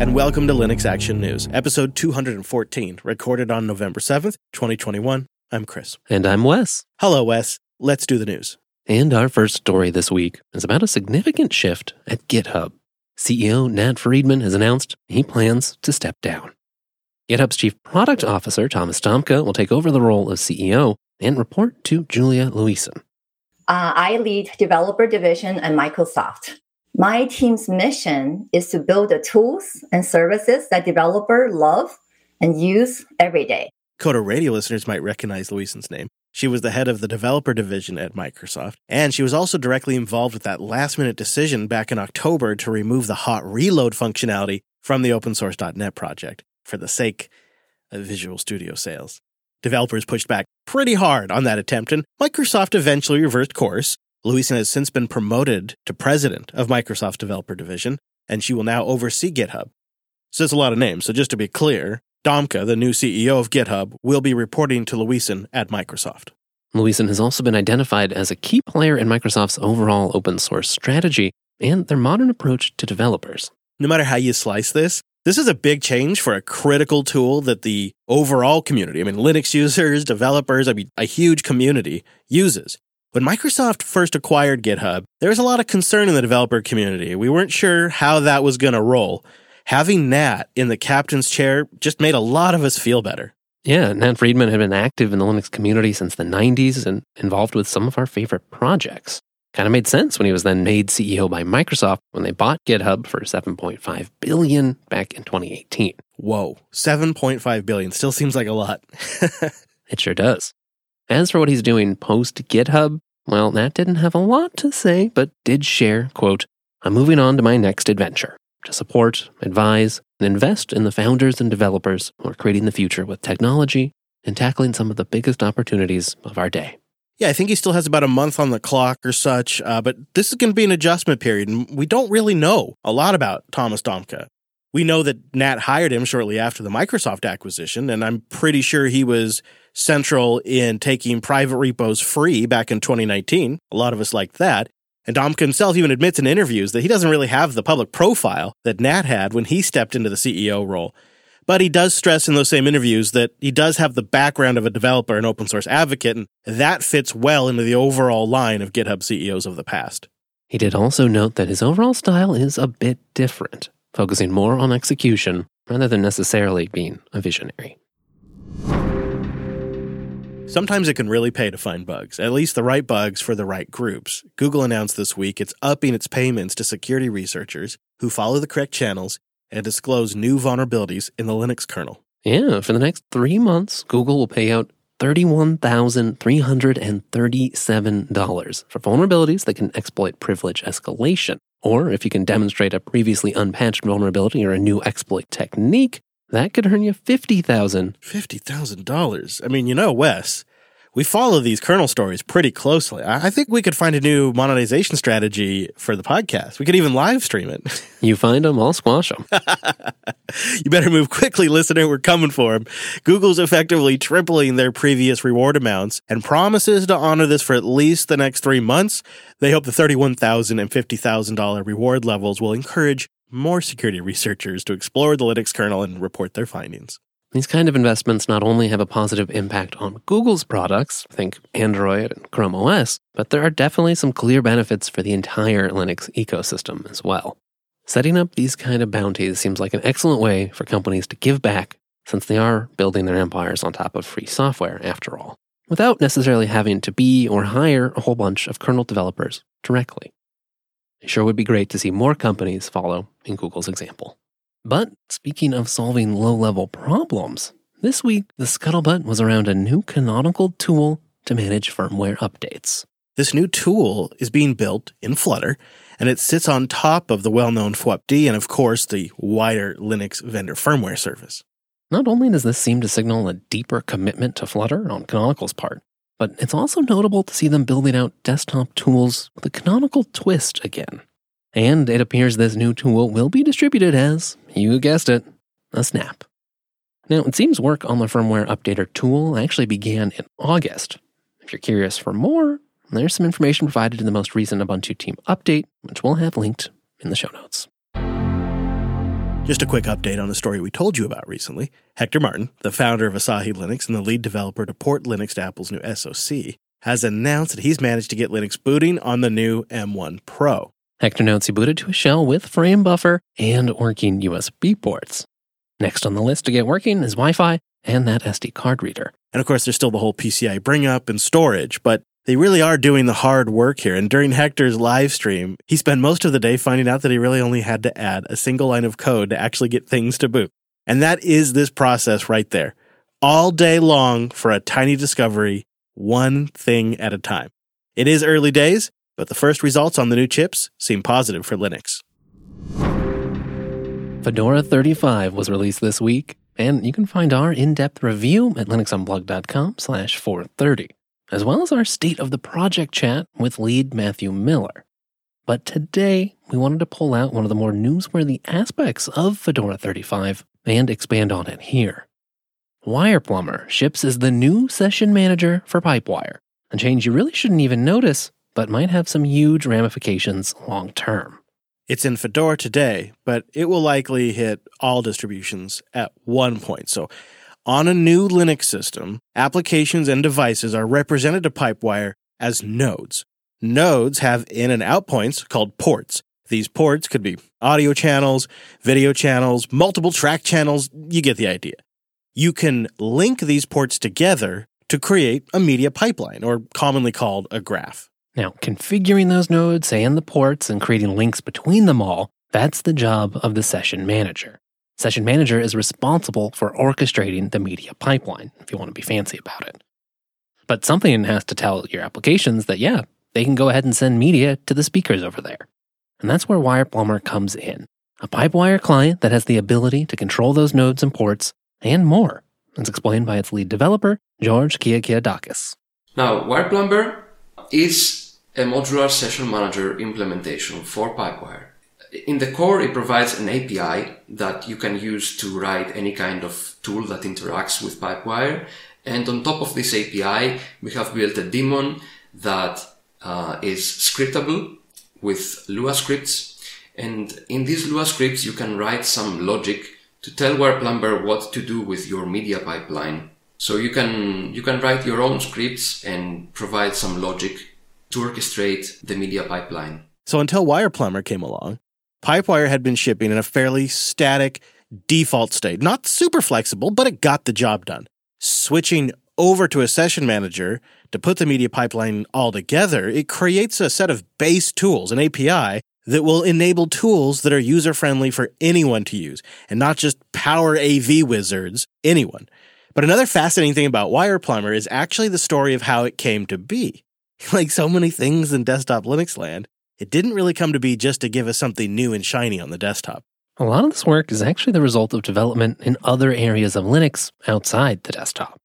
and welcome to Linux Action News, episode 214, recorded on November 7th, 2021. I'm Chris. And I'm Wes. Hello, Wes. Let's do the news. And our first story this week is about a significant shift at GitHub. CEO Nat Friedman has announced he plans to step down. GitHub's chief product officer, Thomas Dohmke, will take over the role of CEO and report to Julia Liuson. Uh, I lead developer division at Microsoft. My team's mission is to build the tools and services that developers love and use every day. Coder Radio listeners might recognize Liuson's name. She was the head of the developer division at Microsoft, and she was also directly involved with that last minute decision back in October to remove the hot reload functionality from the open source .NET project for the sake of Visual Studio sales. Developers pushed back pretty hard on that attempt, and Microsoft eventually reversed course Liuson has since been promoted to president of Microsoft's developer division, and she will now oversee GitHub. So it's a lot of names. So just to be clear, Dohmke, the new CEO of GitHub, will be reporting to Liuson at Microsoft. Liuson has also been identified as a key player in Microsoft's overall open source strategy and their modern approach to developers. No matter how you slice this, this is a big change for a critical tool that the overall community, I mean, Linux users, developers, I mean, a huge community uses. When Microsoft first acquired GitHub, there was a lot of concern in the developer community. We weren't sure how that was going to roll. Having Nat in the captain's chair just made a lot of us feel better. Yeah, Nat Friedman had been active in the Linux community since the 90s and involved with some of our favorite projects. Kind of made sense when he was then made CEO by Microsoft when they bought GitHub for 7.5 billion back in 2018. Whoa, 7.5 billion still seems like a lot. it sure does. As for what he's doing post GitHub, well, Nat didn't have a lot to say, but did share, quote, I'm moving on to my next adventure to support, advise, and invest in the founders and developers who are creating the future with technology and tackling some of the biggest opportunities of our day. Yeah, I think he still has about a month on the clock or such, uh, but this is going to be an adjustment period, and we don't really know a lot about Thomas Dohmke. We know that Nat hired him shortly after the Microsoft acquisition, and I'm pretty sure he was central in taking private repos free back in 2019. A lot of us liked that. And Dohmke himself even admits in interviews that he doesn't really have the public profile that Nat had when he stepped into the CEO role. But he does stress in those same interviews that he does have the background of a developer and open source advocate, and that fits well into the overall line of GitHub CEOs of the past. He did also note that his overall style is a bit different focusing more on execution rather than necessarily being a visionary. Sometimes it can really pay to find bugs, at least the right bugs for the right groups. Google announced this week it's upping its payments to security researchers who follow the correct channels and disclose new vulnerabilities in the Linux kernel. Yeah, for the next three months, Google will pay out $31,337 for vulnerabilities that can exploit privilege escalation. Or if you can demonstrate a previously unpatched vulnerability or a new exploit technique, that could earn you 50,000. $50,000? I mean, you know, Wes, we follow these kernel stories pretty closely. I think we could find a new monetization strategy for the podcast. We could even live stream it. You find them, I'll squash them. you better move quickly, listener. We're coming for them. Google's effectively tripling their previous reward amounts and promises to honor this for at least the next three months. They hope the $31,000 and $50,000 reward levels will encourage more security researchers to explore the Linux kernel and report their findings. These kind of investments not only have a positive impact on Google's products, think Android and Chrome OS, but there are definitely some clear benefits for the entire Linux ecosystem as well. Setting up these kind of bounties seems like an excellent way for companies to give back since they are building their empires on top of free software after all, without necessarily having to be or hire a whole bunch of kernel developers directly. It sure would be great to see more companies follow in Google's example. But speaking of solving low level problems, this week the scuttlebutt was around a new canonical tool to manage firmware updates. This new tool is being built in Flutter, and it sits on top of the well known fwupd and, of course, the wider Linux vendor firmware service. Not only does this seem to signal a deeper commitment to Flutter on Canonical's part, but it's also notable to see them building out desktop tools with a canonical twist again. And it appears this new tool will be distributed as, you guessed it, a snap. Now, it seems work on the firmware updater tool actually began in August. If you're curious for more, there's some information provided in the most recent Ubuntu team update, which we'll have linked in the show notes. Just a quick update on the story we told you about recently. Hector Martin, the founder of Asahi Linux and the lead developer to port Linux to Apple's new SoC, has announced that he's managed to get Linux booting on the new M1 Pro. Hector notes he booted to a shell with frame buffer and working USB ports. Next on the list to get working is Wi Fi and that SD card reader. And of course, there's still the whole PCI bring up and storage, but they really are doing the hard work here. And during Hector's live stream, he spent most of the day finding out that he really only had to add a single line of code to actually get things to boot. And that is this process right there. All day long for a tiny discovery, one thing at a time. It is early days, but the first results on the new chips seem positive for Linux. Fedora 35 was released this week, and you can find our in-depth review at linuxunplugged.com slash 430, as well as our state of the project chat with lead Matthew Miller. But today, we wanted to pull out one of the more newsworthy aspects of Fedora 35 and expand on it here. WirePlumber ships as the new session manager for Pipewire, a change you really shouldn't even notice, but might have some huge ramifications long term. It's in Fedora today, but it will likely hit all distributions at one point. So, on a new Linux system, applications and devices are represented to Pipewire as nodes. Nodes have in and out points called ports. These ports could be audio channels, video channels, multiple track channels. You get the idea. You can link these ports together to create a media pipeline, or commonly called a graph. Now, configuring those nodes and the ports and creating links between them all, that's the job of the session manager. Session manager is responsible for orchestrating the media pipeline, if you want to be fancy about it. But something has to tell your applications that, yeah, they can go ahead and send media to the speakers over there. And that's where WirePlumber comes in a Pipewire client that has the ability to control those nodes and ports and more, as explained by its lead developer, George Kiagiadakis. Now, WirePlumber is a modular session manager implementation for Pipewire. In the core, it provides an API that you can use to write any kind of tool that interacts with Pipewire. And on top of this API, we have built a daemon that uh, is scriptable with Lua scripts. And in these Lua scripts, you can write some logic to tell WirePlumber what to do with your media pipeline. So you can, you can write your own scripts and provide some logic to orchestrate the media pipeline. So until WirePlumber came along, Pipewire had been shipping in a fairly static default state. Not super flexible, but it got the job done. Switching over to a session manager to put the media pipeline all together, it creates a set of base tools, an API that will enable tools that are user friendly for anyone to use and not just power AV wizards, anyone. But another fascinating thing about WirePlumber is actually the story of how it came to be. Like so many things in desktop Linux land, it didn't really come to be just to give us something new and shiny on the desktop. A lot of this work is actually the result of development in other areas of Linux outside the desktop.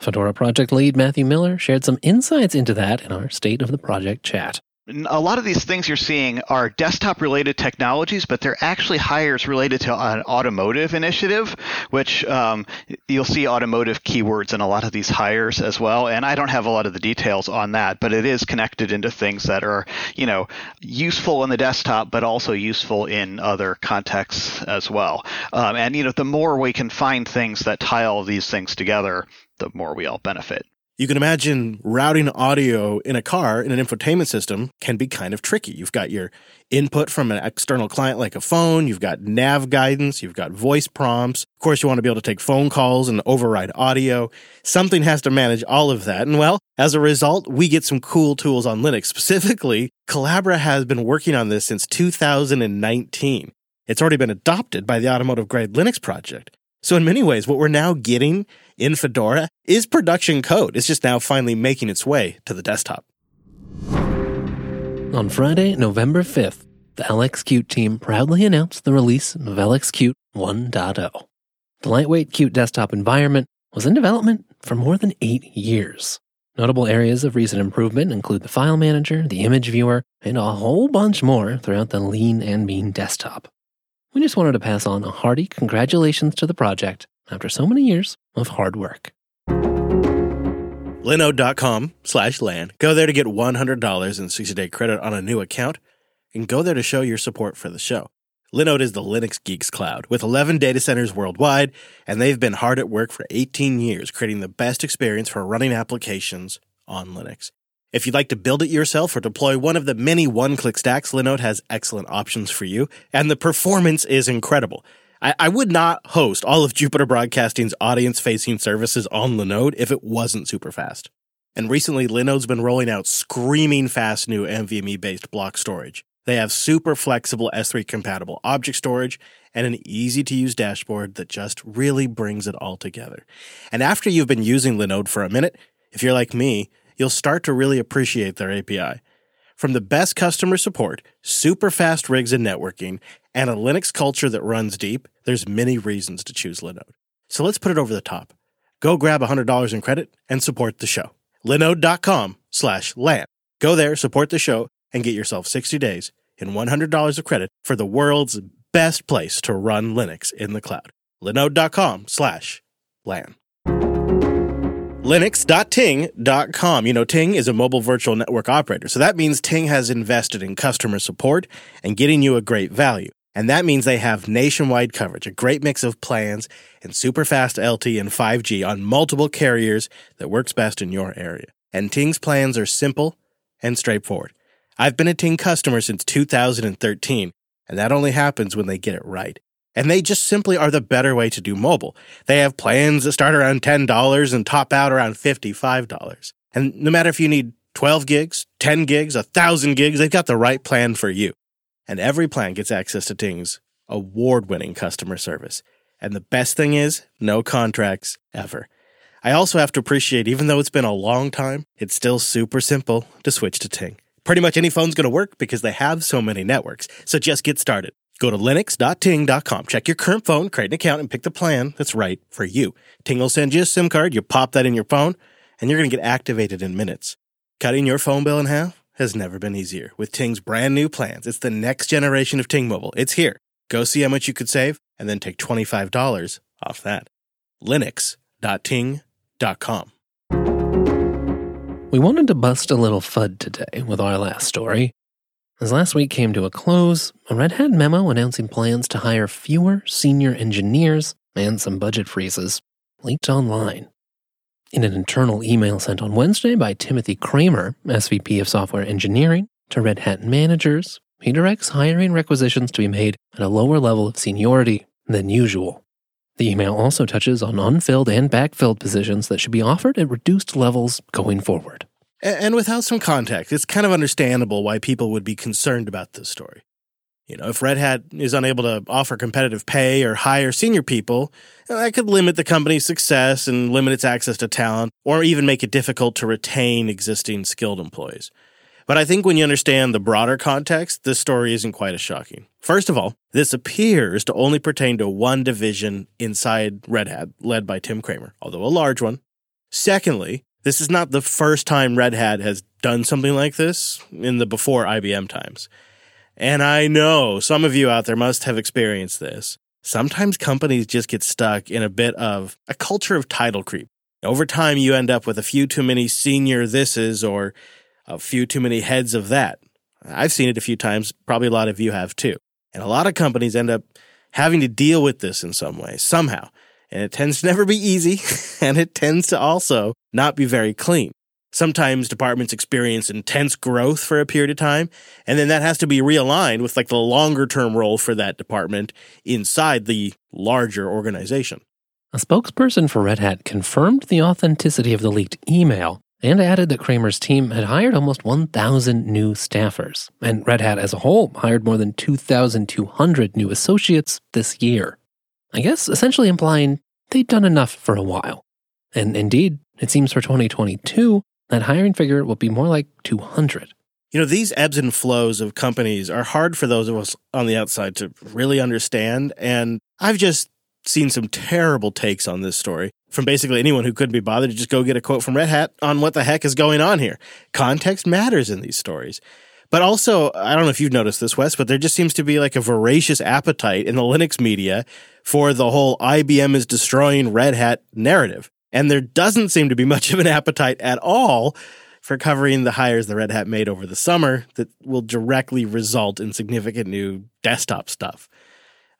Fedora project lead Matthew Miller shared some insights into that in our State of the Project chat a lot of these things you're seeing are desktop related technologies, but they're actually hires related to an automotive initiative, which um, you'll see automotive keywords in a lot of these hires as well. And I don't have a lot of the details on that, but it is connected into things that are, you know, useful in the desktop, but also useful in other contexts as well. Um, and, you know, the more we can find things that tie all these things together, the more we all benefit. You can imagine routing audio in a car in an infotainment system can be kind of tricky. You've got your input from an external client like a phone, you've got nav guidance, you've got voice prompts. Of course, you want to be able to take phone calls and override audio. Something has to manage all of that. And well, as a result, we get some cool tools on Linux. Specifically, Collabora has been working on this since 2019. It's already been adopted by the Automotive Grade Linux project. So in many ways, what we're now getting in Fedora is production code. It's just now finally making its way to the desktop. On Friday, November 5th, the LXQt team proudly announced the release of LXQt 1.0. The lightweight Qt desktop environment was in development for more than eight years. Notable areas of recent improvement include the file manager, the image viewer, and a whole bunch more throughout the lean and mean desktop. We just wanted to pass on a hearty congratulations to the project after so many years of hard work. Linode.com slash LAN. Go there to get $100 in 60 day credit on a new account and go there to show your support for the show. Linode is the Linux Geeks Cloud with 11 data centers worldwide, and they've been hard at work for 18 years creating the best experience for running applications on Linux. If you'd like to build it yourself or deploy one of the many one click stacks, Linode has excellent options for you, and the performance is incredible. I, I would not host all of Jupiter Broadcasting's audience facing services on Linode if it wasn't super fast. And recently, Linode's been rolling out screaming fast new NVMe based block storage. They have super flexible S3 compatible object storage and an easy to use dashboard that just really brings it all together. And after you've been using Linode for a minute, if you're like me, you'll start to really appreciate their API. From the best customer support, super fast rigs and networking, and a Linux culture that runs deep, there's many reasons to choose Linode. So let's put it over the top. Go grab $100 in credit and support the show. Linode.com slash LAN. Go there, support the show, and get yourself 60 days and $100 of credit for the world's best place to run Linux in the cloud. Linode.com slash LAN. Linux.ting.com. You know, Ting is a mobile virtual network operator. So that means Ting has invested in customer support and getting you a great value. And that means they have nationwide coverage, a great mix of plans and super fast LTE and 5G on multiple carriers that works best in your area. And Ting's plans are simple and straightforward. I've been a Ting customer since 2013, and that only happens when they get it right. And they just simply are the better way to do mobile. They have plans that start around $10 and top out around $55. And no matter if you need 12 gigs, 10 gigs, 1,000 gigs, they've got the right plan for you. And every plan gets access to Ting's award winning customer service. And the best thing is, no contracts ever. I also have to appreciate, even though it's been a long time, it's still super simple to switch to Ting. Pretty much any phone's going to work because they have so many networks. So just get started. Go to linux.ting.com, check your current phone, create an account, and pick the plan that's right for you. Ting will send you a SIM card, you pop that in your phone, and you're going to get activated in minutes. Cutting your phone bill in half has never been easier with Ting's brand new plans. It's the next generation of Ting Mobile. It's here. Go see how much you could save and then take $25 off that. Linux.ting.com. We wanted to bust a little FUD today with our last story. As last week came to a close, a Red Hat memo announcing plans to hire fewer senior engineers and some budget freezes leaked online. In an internal email sent on Wednesday by Timothy Cramer, SVP of Software Engineering, to Red Hat managers, he directs hiring requisitions to be made at a lower level of seniority than usual. The email also touches on unfilled and backfilled positions that should be offered at reduced levels going forward. And without some context, it's kind of understandable why people would be concerned about this story. You know, if Red Hat is unable to offer competitive pay or hire senior people, uh, that could limit the company's success and limit its access to talent, or even make it difficult to retain existing skilled employees. But I think when you understand the broader context, this story isn't quite as shocking. First of all, this appears to only pertain to one division inside Red Hat, led by Tim Cramer, although a large one. Secondly, this is not the first time Red Hat has done something like this in the before IBM times. And I know some of you out there must have experienced this. Sometimes companies just get stuck in a bit of a culture of title creep. Over time, you end up with a few too many senior thises or a few too many heads of that. I've seen it a few times. Probably a lot of you have too. And a lot of companies end up having to deal with this in some way, somehow. And it tends to never be easy, and it tends to also not be very clean. Sometimes departments experience intense growth for a period of time, and then that has to be realigned with like the longer term role for that department inside the larger organization. A spokesperson for Red Hat confirmed the authenticity of the leaked email and added that Cramer's team had hired almost 1,000 new staffers, and Red Hat as a whole hired more than 2,200 new associates this year. I guess essentially implying they'd done enough for a while. And indeed, it seems for 2022, that hiring figure will be more like 200. You know, these ebbs and flows of companies are hard for those of us on the outside to really understand. And I've just seen some terrible takes on this story from basically anyone who couldn't be bothered to just go get a quote from Red Hat on what the heck is going on here. Context matters in these stories. But also, I don't know if you've noticed this, Wes, but there just seems to be like a voracious appetite in the Linux media for the whole IBM is destroying Red Hat narrative. And there doesn't seem to be much of an appetite at all for covering the hires the Red Hat made over the summer that will directly result in significant new desktop stuff.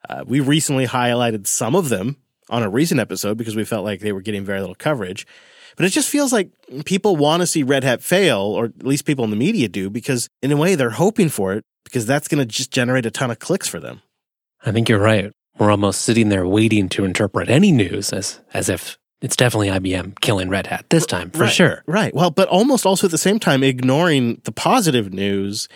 Uh, we recently highlighted some of them on a recent episode because we felt like they were getting very little coverage. But it just feels like people want to see Red Hat fail, or at least people in the media do, because in a way they're hoping for it because that's going to just generate a ton of clicks for them. I think you're right. We're almost sitting there waiting to interpret any news as, as if it's definitely IBM killing Red Hat this time, for right, sure. Right. Well, but almost also at the same time ignoring the positive news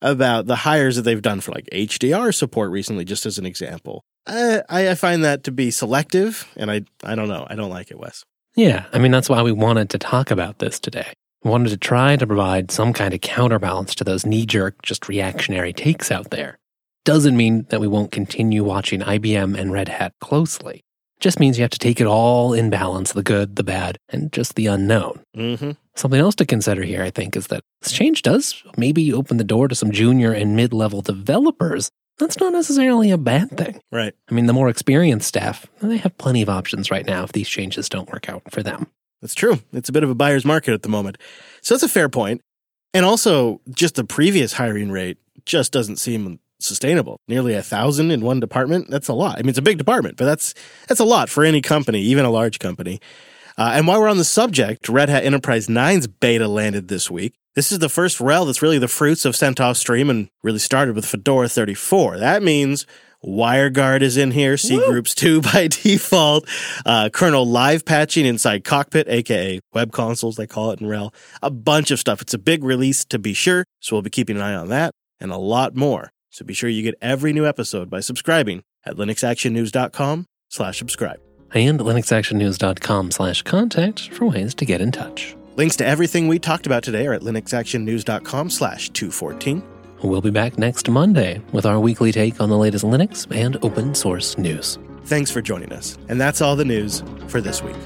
about the hires that they've done for like HDR support recently, just as an example. I, I find that to be selective, and I I don't know. I don't like it, Wes. Yeah, I mean that's why we wanted to talk about this today. We wanted to try to provide some kind of counterbalance to those knee-jerk, just reactionary takes out there. Doesn't mean that we won't continue watching IBM and Red Hat closely. Just means you have to take it all in balance the good, the bad, and just the unknown. Mm-hmm. Something else to consider here, I think, is that this change does maybe open the door to some junior and mid level developers. That's not necessarily a bad thing. Right. I mean, the more experienced staff, they have plenty of options right now if these changes don't work out for them. That's true. It's a bit of a buyer's market at the moment. So that's a fair point. And also, just the previous hiring rate just doesn't seem sustainable. Nearly a thousand in one department. That's a lot. I mean, it's a big department, but that's that's a lot for any company, even a large company. Uh, and while we're on the subject, Red Hat Enterprise 9's beta landed this week. This is the first RHEL that's really the fruits of CentOS Stream and really started with Fedora 34. That means WireGuard is in here, C Woo! Groups 2 by default, uh, kernel live patching inside Cockpit, aka web consoles, they call it in RHEL, a bunch of stuff. It's a big release to be sure, so we'll be keeping an eye on that and a lot more. So be sure you get every new episode by subscribing at linuxactionnews.com slash subscribe. And linuxactionnews.com slash contact for ways to get in touch. Links to everything we talked about today are at linuxactionnews.com slash 214. We'll be back next Monday with our weekly take on the latest Linux and open source news. Thanks for joining us. And that's all the news for this week.